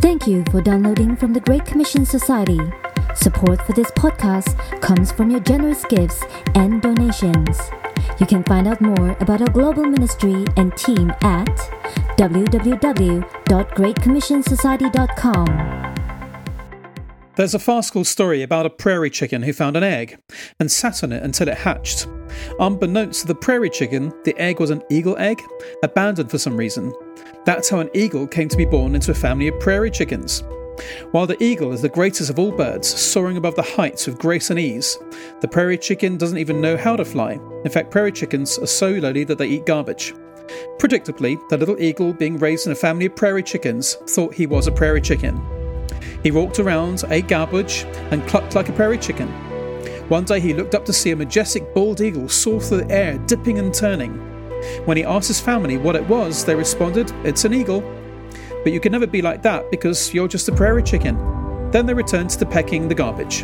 Thank you for downloading from the Great Commission Society. Support for this podcast comes from your generous gifts and donations. You can find out more about our global ministry and team at www.greatcommissionsociety.com. There's a farcical story about a prairie chicken who found an egg and sat on it until it hatched. Unbeknownst to the prairie chicken, the egg was an eagle egg, abandoned for some reason. That's how an eagle came to be born into a family of prairie chickens. While the eagle is the greatest of all birds, soaring above the heights with grace and ease, the prairie chicken doesn't even know how to fly. In fact, prairie chickens are so lowly that they eat garbage. Predictably, the little eagle, being raised in a family of prairie chickens, thought he was a prairie chicken. He walked around, ate garbage, and clucked like a prairie chicken. One day he looked up to see a majestic bald eagle soar through the air, dipping and turning. When he asked his family what it was, they responded, It's an eagle. But you can never be like that because you're just a prairie chicken. Then they returned to pecking the garbage.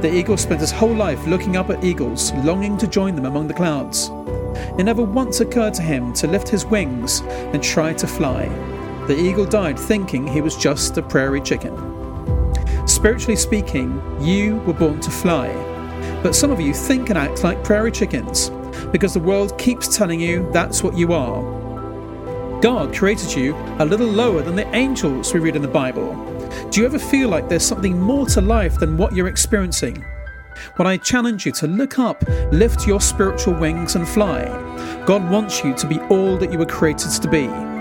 The eagle spent his whole life looking up at eagles, longing to join them among the clouds. It never once occurred to him to lift his wings and try to fly. The eagle died thinking he was just a prairie chicken. Spiritually speaking, you were born to fly, but some of you think and act like prairie chickens because the world keeps telling you that's what you are. God created you a little lower than the angels we read in the Bible. Do you ever feel like there's something more to life than what you're experiencing? When I challenge you to look up, lift your spiritual wings, and fly, God wants you to be all that you were created to be.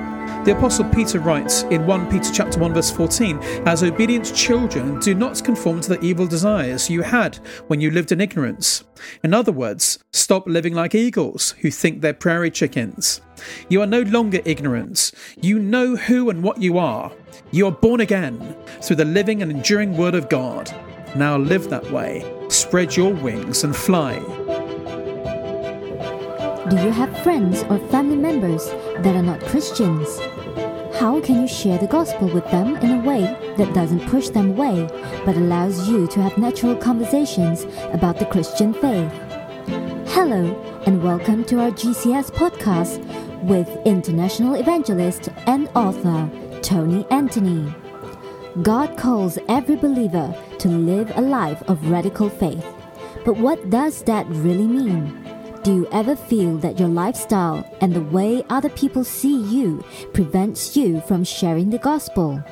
The apostle Peter writes in 1 Peter chapter 1 verse 14, as obedient children, do not conform to the evil desires you had when you lived in ignorance. In other words, stop living like eagles who think they're prairie chickens. You are no longer ignorant. You know who and what you are. You are born again through the living and enduring word of God. Now live that way. Spread your wings and fly. Do you have friends or family members that are not Christians? How can you share the gospel with them in a way that doesn't push them away but allows you to have natural conversations about the Christian faith? Hello, and welcome to our GCS podcast with international evangelist and author Tony Anthony. God calls every believer to live a life of radical faith. But what does that really mean? Do you ever feel that your lifestyle and the way other people see you prevents you from sharing the gospel?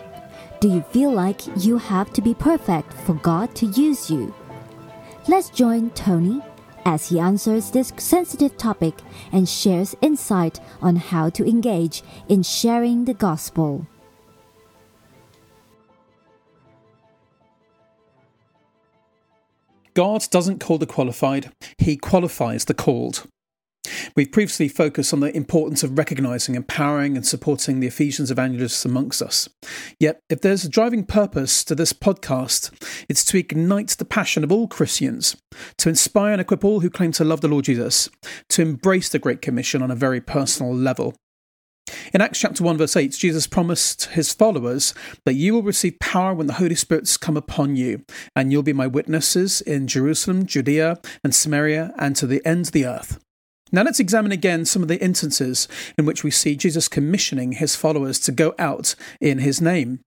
Do you feel like you have to be perfect for God to use you? Let's join Tony as he answers this sensitive topic and shares insight on how to engage in sharing the gospel. God doesn't call the qualified, He qualifies the called. We've previously focused on the importance of recognizing, empowering, and supporting the Ephesians evangelists amongst us. Yet, if there's a driving purpose to this podcast, it's to ignite the passion of all Christians, to inspire and equip all who claim to love the Lord Jesus, to embrace the Great Commission on a very personal level. In Acts chapter 1, verse 8, Jesus promised his followers that you will receive power when the Holy Spirit's come upon you, and you'll be my witnesses in Jerusalem, Judea, and Samaria, and to the ends of the earth. Now let's examine again some of the instances in which we see Jesus commissioning his followers to go out in his name.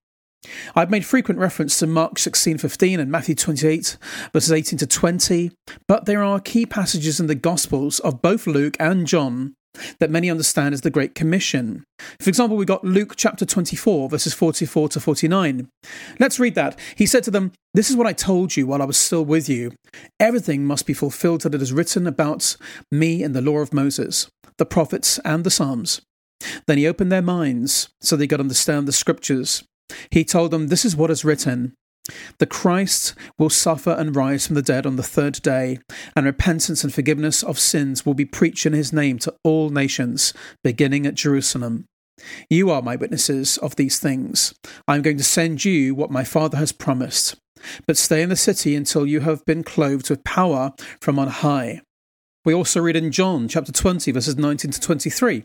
I've made frequent reference to Mark 16:15 and Matthew 28 verses 18 to 20, but there are key passages in the Gospels of both Luke and John that many understand as the Great Commission. For example, we got Luke chapter 24, verses 44 to 49. Let's read that. He said to them, This is what I told you while I was still with you. Everything must be fulfilled that it is written about me in the law of Moses, the prophets, and the Psalms. Then he opened their minds so they could understand the scriptures. He told them, This is what is written. The Christ will suffer and rise from the dead on the third day, and repentance and forgiveness of sins will be preached in his name to all nations, beginning at Jerusalem. You are my witnesses of these things. I am going to send you what my Father has promised. But stay in the city until you have been clothed with power from on high. We also read in John chapter 20, verses 19 to 23.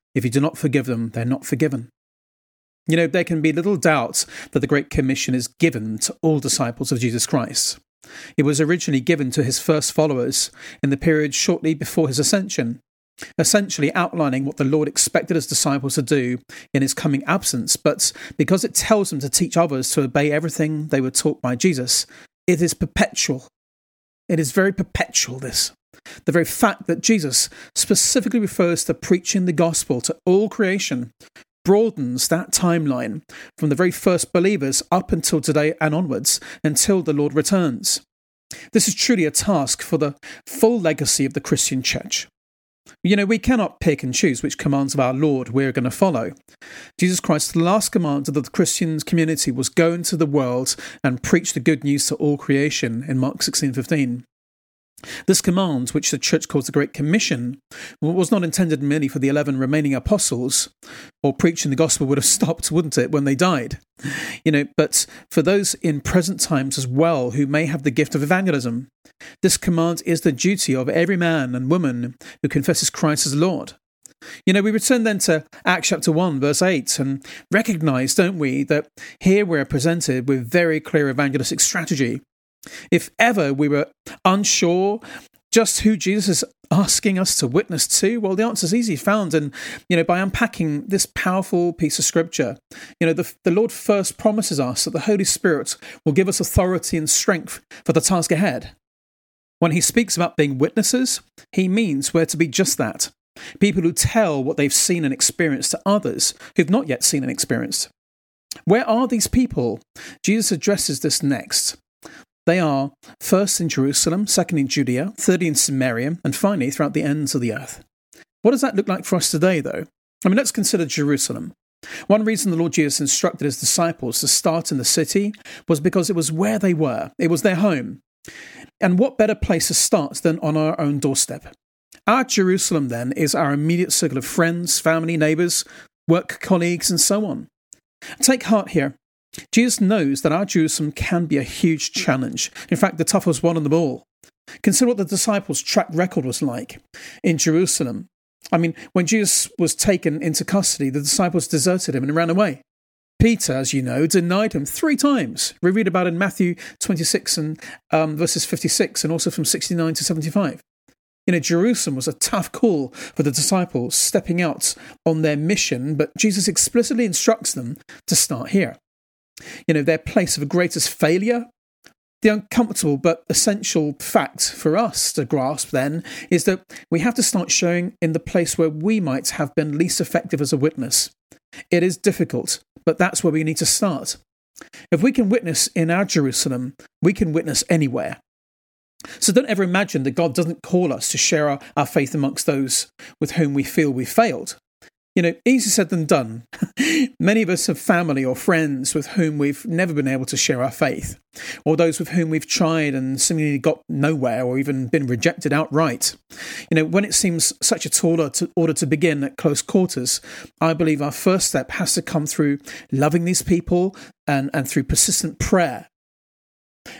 If you do not forgive them, they're not forgiven. You know, there can be little doubt that the Great Commission is given to all disciples of Jesus Christ. It was originally given to his first followers in the period shortly before his ascension, essentially outlining what the Lord expected his disciples to do in his coming absence. But because it tells them to teach others to obey everything they were taught by Jesus, it is perpetual. It is very perpetual, this. The very fact that Jesus specifically refers to preaching the gospel to all creation broadens that timeline from the very first believers up until today and onwards until the Lord returns. This is truly a task for the full legacy of the Christian church. You know, we cannot pick and choose which commands of our Lord we're going to follow. Jesus Christ's last command to the Christian community was go into the world and preach the good news to all creation in Mark 16:15. This command, which the church calls the Great Commission, was not intended merely for the 11 remaining apostles, or preaching the gospel would have stopped, wouldn't it, when they died? You know, but for those in present times as well who may have the gift of evangelism. This command is the duty of every man and woman who confesses Christ as Lord. You know, we return then to Acts chapter 1, verse 8, and recognize, don't we, that here we're presented with very clear evangelistic strategy if ever we were unsure just who Jesus is asking us to witness to, well, the answer is easy found, and you know by unpacking this powerful piece of scripture. You know, the, the Lord first promises us that the Holy Spirit will give us authority and strength for the task ahead. When he speaks about being witnesses, he means we're to be just that people who tell what they've seen and experienced to others who've not yet seen and experienced. Where are these people? Jesus addresses this next. They are first in Jerusalem, second in Judea, third in Samaria, and finally throughout the ends of the earth. What does that look like for us today, though? I mean, let's consider Jerusalem. One reason the Lord Jesus instructed his disciples to start in the city was because it was where they were, it was their home. And what better place to start than on our own doorstep? Our Jerusalem, then, is our immediate circle of friends, family, neighbours, work colleagues, and so on. Take heart here. Jesus knows that our Jerusalem can be a huge challenge, in fact, the toughest one of them all. Consider what the disciples' track record was like in Jerusalem. I mean, when Jesus was taken into custody, the disciples deserted him and ran away. Peter, as you know, denied him three times. We read about it in Matthew 26 and um, verses 56 and also from 69 to 75. You know, Jerusalem was a tough call for the disciples stepping out on their mission, but Jesus explicitly instructs them to start here you know, their place of greatest failure. The uncomfortable but essential fact for us to grasp then is that we have to start showing in the place where we might have been least effective as a witness. It is difficult, but that's where we need to start. If we can witness in our Jerusalem, we can witness anywhere. So don't ever imagine that God doesn't call us to share our, our faith amongst those with whom we feel we failed. You know, easier said than done. Many of us have family or friends with whom we've never been able to share our faith, or those with whom we've tried and seemingly got nowhere or even been rejected outright. You know, when it seems such a tall order to, begin at close quarters, I believe our first step has to come through loving these people and, and through persistent prayer.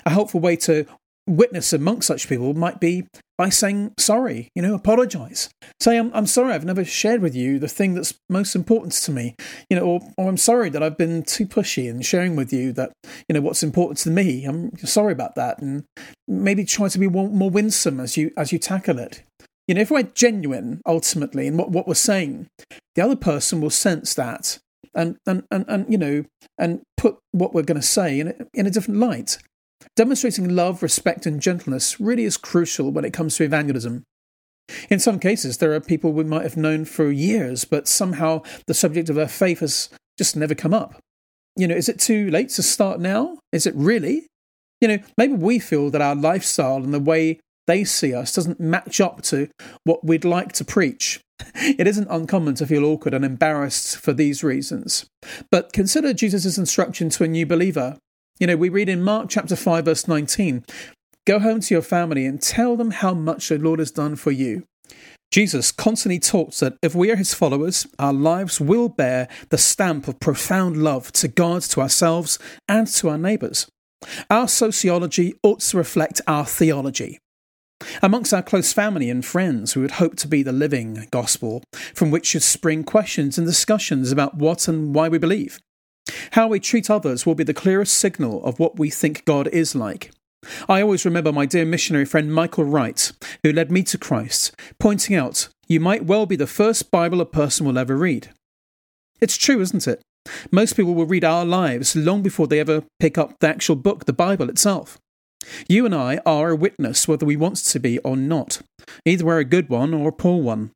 A helpful way to witness amongst such people might be by saying sorry, you know, apologize. Say, I'm, I'm sorry, I've never shared with you the thing that's most important to me, you know, or, or I'm sorry that I've been too pushy in sharing with you that, you know, what's important to me. I'm sorry about that. And maybe try to be more, more winsome as you, as you tackle it. You know, if we're genuine ultimately in what, what we're saying, the other person will sense that and, and, and, and you know, and put what we're going to say in a, in a different light. Demonstrating love, respect, and gentleness really is crucial when it comes to evangelism. In some cases, there are people we might have known for years, but somehow the subject of their faith has just never come up. You know, is it too late to start now? Is it really? You know, maybe we feel that our lifestyle and the way they see us doesn't match up to what we'd like to preach. It isn't uncommon to feel awkward and embarrassed for these reasons. But consider Jesus' instruction to a new believer you know, we read in Mark chapter 5, verse 19 Go home to your family and tell them how much the Lord has done for you. Jesus constantly taught that if we are his followers, our lives will bear the stamp of profound love to God, to ourselves, and to our neighbours. Our sociology ought to reflect our theology. Amongst our close family and friends, we would hope to be the living gospel from which should spring questions and discussions about what and why we believe. How we treat others will be the clearest signal of what we think God is like. I always remember my dear missionary friend Michael Wright, who led me to Christ, pointing out, You might well be the first Bible a person will ever read. It's true, isn't it? Most people will read our lives long before they ever pick up the actual book, the Bible itself. You and I are a witness whether we want to be or not. Either we're a good one or a poor one.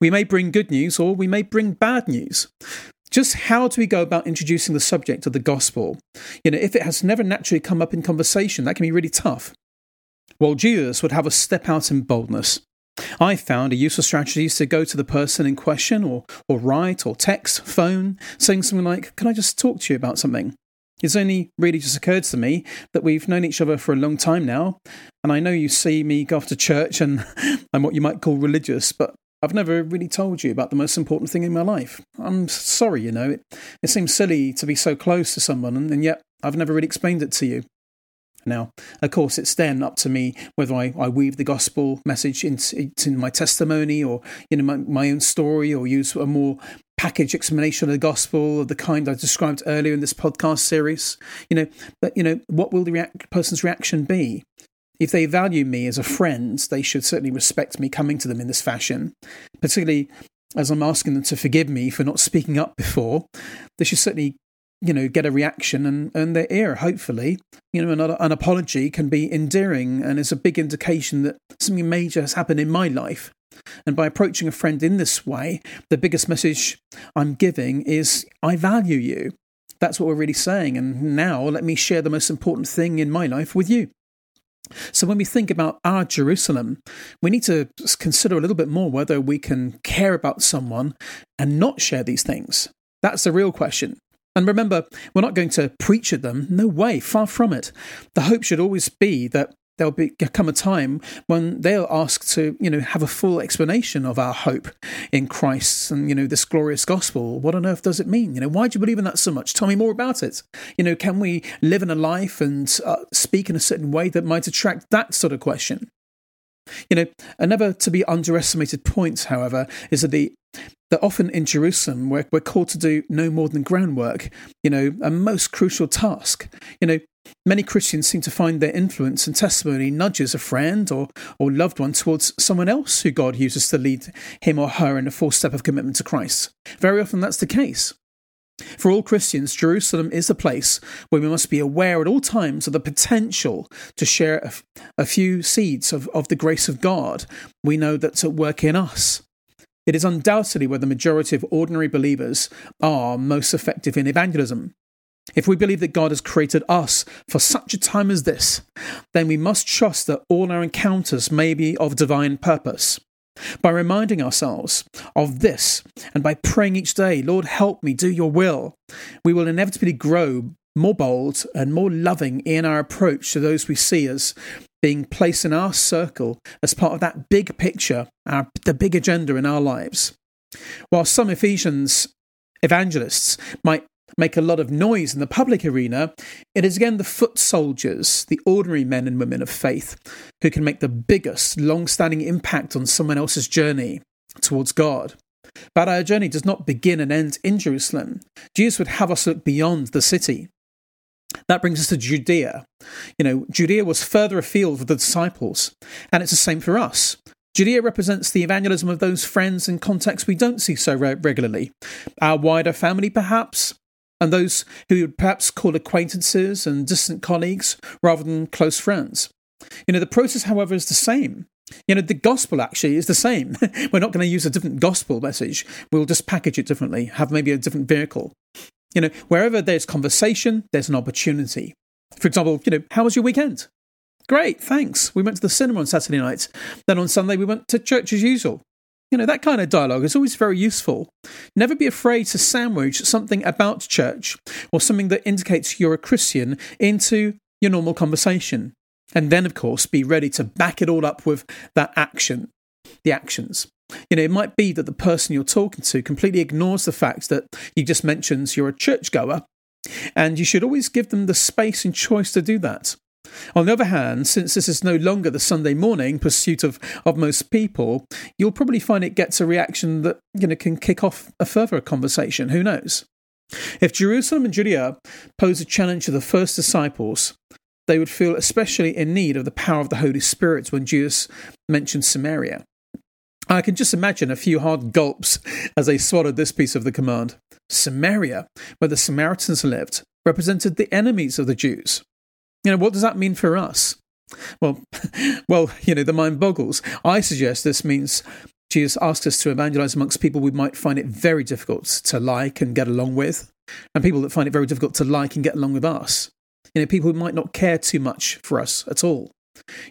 We may bring good news or we may bring bad news. Just how do we go about introducing the subject of the gospel? You know, if it has never naturally come up in conversation, that can be really tough. Well, Jesus would have us step out in boldness. I found a useful strategy is to go to the person in question or, or write or text, phone, saying something like, Can I just talk to you about something? It's only really just occurred to me that we've known each other for a long time now, and I know you see me go off to church and I'm what you might call religious, but I've never really told you about the most important thing in my life. I'm sorry, you know, it, it seems silly to be so close to someone, and, and yet I've never really explained it to you. Now, of course, it's then up to me whether I, I weave the gospel message into, into my testimony or you know my, my own story or use a more packaged explanation of the gospel of the kind I described earlier in this podcast series. You know, but you know, what will the react, person's reaction be? If they value me as a friend, they should certainly respect me coming to them in this fashion, particularly as I'm asking them to forgive me for not speaking up before. They should certainly, you know, get a reaction and earn their ear, hopefully. You know, an, an apology can be endearing and is a big indication that something major has happened in my life. And by approaching a friend in this way, the biggest message I'm giving is I value you. That's what we're really saying. And now let me share the most important thing in my life with you. So, when we think about our Jerusalem, we need to consider a little bit more whether we can care about someone and not share these things. That's the real question. And remember, we're not going to preach at them. No way, far from it. The hope should always be that there'll be come a time when they'll ask to you know have a full explanation of our hope in Christ and you know this glorious gospel. What on earth does it mean? You know why do you believe in that so much? Tell me more about it. You know can we live in a life and uh, speak in a certain way that might attract that sort of question? You know, another to be underestimated point, however, is that the that often in Jerusalem we're, we're called to do no more than groundwork, you know, a most crucial task. You know, Many Christians seem to find their influence and testimony nudges a friend or, or loved one towards someone else who God uses to lead him or her in a full step of commitment to Christ. Very often that's the case. For all Christians, Jerusalem is a place where we must be aware at all times of the potential to share a, a few seeds of, of the grace of God we know that's at work in us. It is undoubtedly where the majority of ordinary believers are most effective in evangelism. If we believe that God has created us for such a time as this, then we must trust that all our encounters may be of divine purpose. By reminding ourselves of this and by praying each day, Lord, help me do your will, we will inevitably grow more bold and more loving in our approach to those we see as being placed in our circle as part of that big picture, our, the big agenda in our lives. While some Ephesians evangelists might make a lot of noise in the public arena, it is again the foot soldiers, the ordinary men and women of faith, who can make the biggest, long standing impact on someone else's journey towards God. But our journey does not begin and end in Jerusalem. Jesus would have us look beyond the city. That brings us to Judea. You know, Judea was further afield for the disciples, and it's the same for us. Judea represents the evangelism of those friends and contacts we don't see so re- regularly. Our wider family, perhaps, and those who would perhaps call acquaintances and distant colleagues rather than close friends. You know, the process, however, is the same. You know, the gospel actually is the same. We're not going to use a different gospel message. We'll just package it differently, have maybe a different vehicle. You know, wherever there's conversation, there's an opportunity. For example, you know, how was your weekend? Great, thanks. We went to the cinema on Saturday night. Then on Sunday, we went to church as usual. You know, that kind of dialogue is always very useful. Never be afraid to sandwich something about church or something that indicates you're a Christian into your normal conversation. And then, of course, be ready to back it all up with that action, the actions. you know, it might be that the person you're talking to completely ignores the fact that you just mentioned you're a churchgoer, and you should always give them the space and choice to do that. On the other hand, since this is no longer the Sunday morning pursuit of, of most people, you'll probably find it gets a reaction that you know can kick off a further conversation. Who knows? If Jerusalem and Judea pose a challenge to the first disciples, they would feel especially in need of the power of the Holy Spirit when Jesus mentioned Samaria. I can just imagine a few hard gulps as they swallowed this piece of the command. Samaria, where the Samaritans lived, represented the enemies of the Jews. You know, what does that mean for us? Well, well, you know, the mind boggles. I suggest this means Jesus asked us to evangelize amongst people we might find it very difficult to like and get along with, and people that find it very difficult to like and get along with us. You know, people who might not care too much for us at all.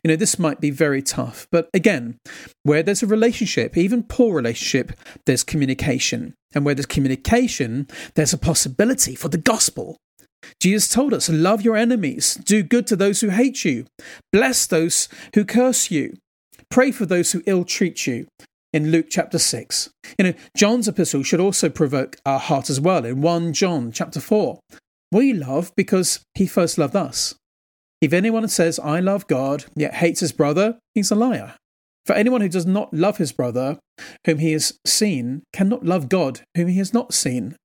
You know, this might be very tough. But again, where there's a relationship, even poor relationship, there's communication. And where there's communication, there's a possibility for the gospel. Jesus told us, love your enemies, do good to those who hate you, bless those who curse you, pray for those who ill treat you. In Luke chapter 6. You know, John's epistle should also provoke our heart as well in 1 John chapter 4. We love because he first loved us. If anyone says, I love God, yet hates his brother, he's a liar. For anyone who does not love his brother, whom he has seen, cannot love God, whom he has not seen.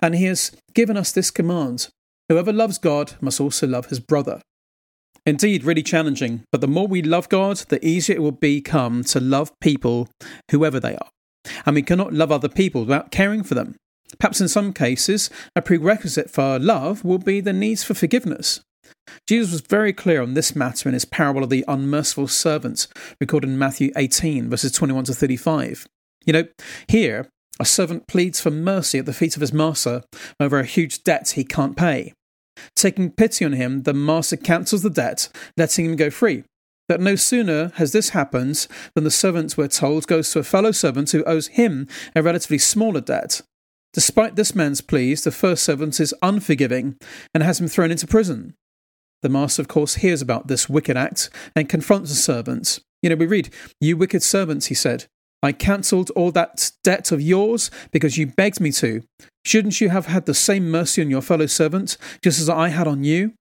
And he has given us this command Whoever loves God must also love his brother. Indeed, really challenging, but the more we love God, the easier it will become to love people, whoever they are. And we cannot love other people without caring for them. Perhaps in some cases, a prerequisite for love will be the needs for forgiveness. Jesus was very clear on this matter in his parable of the unmerciful servant, recorded in Matthew 18, verses 21 to 35. You know, here, a servant pleads for mercy at the feet of his master over a huge debt he can't pay. Taking pity on him, the master cancels the debt, letting him go free. But no sooner has this happened than the servant, we're told, goes to a fellow servant who owes him a relatively smaller debt. Despite this man's pleas, the first servant is unforgiving and has him thrown into prison. The master, of course, hears about this wicked act and confronts the servant. You know, we read, You wicked servants, he said, I cancelled all that debt of yours because you begged me to. Shouldn't you have had the same mercy on your fellow servant, just as I had on you?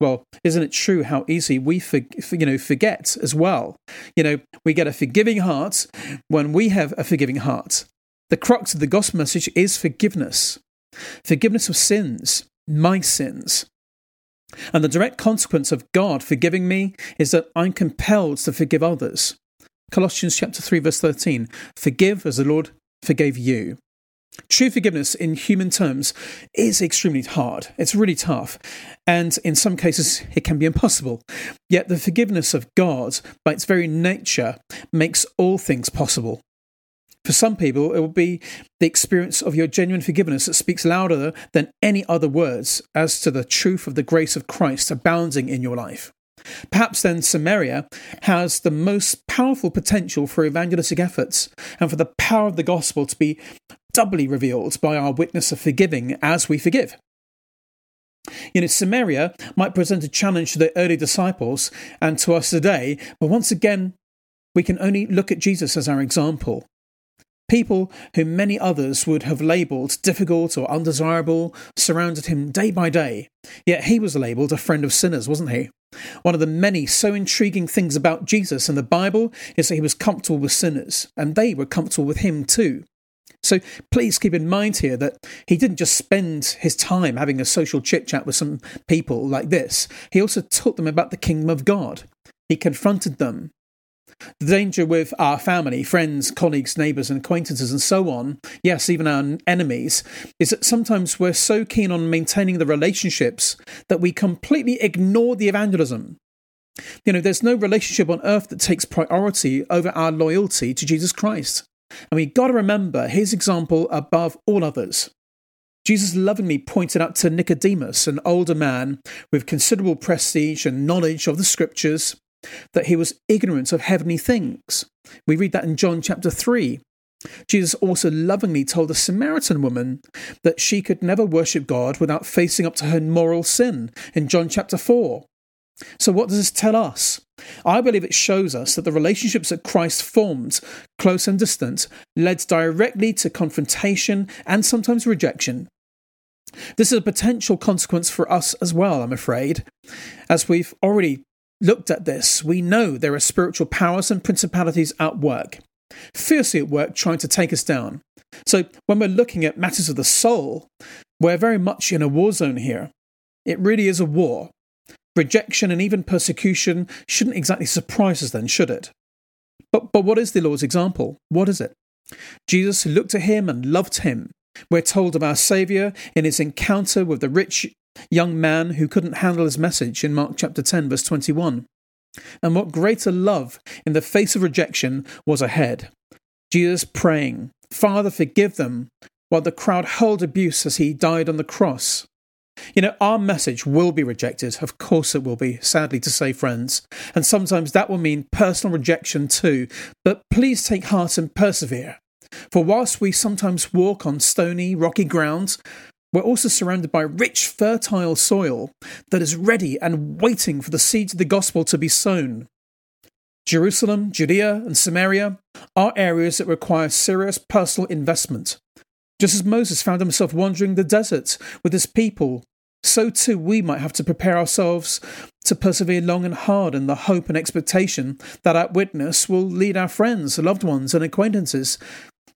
Well, isn't it true how easy we for, you know forget as well? You know, we get a forgiving heart when we have a forgiving heart. The crux of the gospel message is forgiveness. Forgiveness of sins, my sins. And the direct consequence of God forgiving me is that I'm compelled to forgive others. Colossians chapter 3 verse 13, forgive as the Lord forgave you. True forgiveness in human terms is extremely hard. It's really tough. And in some cases, it can be impossible. Yet the forgiveness of God, by its very nature, makes all things possible. For some people, it will be the experience of your genuine forgiveness that speaks louder than any other words as to the truth of the grace of Christ abounding in your life. Perhaps then Samaria has the most powerful potential for evangelistic efforts and for the power of the gospel to be doubly revealed by our witness of forgiving as we forgive. You know, Samaria might present a challenge to the early disciples and to us today, but once again, we can only look at Jesus as our example. People whom many others would have labelled difficult or undesirable surrounded him day by day, yet he was labelled a friend of sinners, wasn't he? One of the many so intriguing things about Jesus and the Bible is that he was comfortable with sinners, and they were comfortable with him too. So please keep in mind here that he didn't just spend his time having a social chit chat with some people like this, he also taught them about the kingdom of God. He confronted them. The danger with our family, friends, colleagues, neighbours, and acquaintances, and so on, yes, even our enemies, is that sometimes we're so keen on maintaining the relationships that we completely ignore the evangelism. You know, there's no relationship on earth that takes priority over our loyalty to Jesus Christ. And we've got to remember his example above all others. Jesus lovingly pointed out to Nicodemus, an older man with considerable prestige and knowledge of the scriptures, that he was ignorant of heavenly things. We read that in John chapter 3. Jesus also lovingly told a Samaritan woman that she could never worship God without facing up to her moral sin in John chapter 4. So, what does this tell us? I believe it shows us that the relationships that Christ formed, close and distant, led directly to confrontation and sometimes rejection. This is a potential consequence for us as well, I'm afraid. As we've already looked at this, we know there are spiritual powers and principalities at work, fiercely at work trying to take us down. So, when we're looking at matters of the soul, we're very much in a war zone here. It really is a war. Rejection and even persecution shouldn't exactly surprise us then, should it? But, but what is the Lord's example? What is it? Jesus looked at him and loved him. We're told of our Saviour in his encounter with the rich young man who couldn't handle his message in Mark chapter 10, verse 21. And what greater love in the face of rejection was ahead. Jesus praying, Father, forgive them, while the crowd hurled abuse as he died on the cross. You know, our message will be rejected. Of course it will be, sadly to say, friends. And sometimes that will mean personal rejection too. But please take heart and persevere. For whilst we sometimes walk on stony, rocky grounds, we're also surrounded by rich, fertile soil that is ready and waiting for the seeds of the gospel to be sown. Jerusalem, Judea, and Samaria are areas that require serious personal investment. Just as Moses found himself wandering the desert with his people, so too we might have to prepare ourselves to persevere long and hard in the hope and expectation that our witness will lead our friends, loved ones, and acquaintances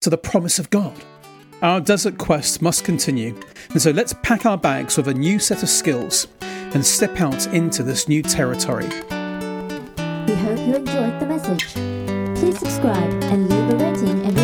to the promise of God. Our desert quest must continue, and so let's pack our bags with a new set of skills and step out into this new territory. We hope you enjoyed the message. Please subscribe and leave a rating and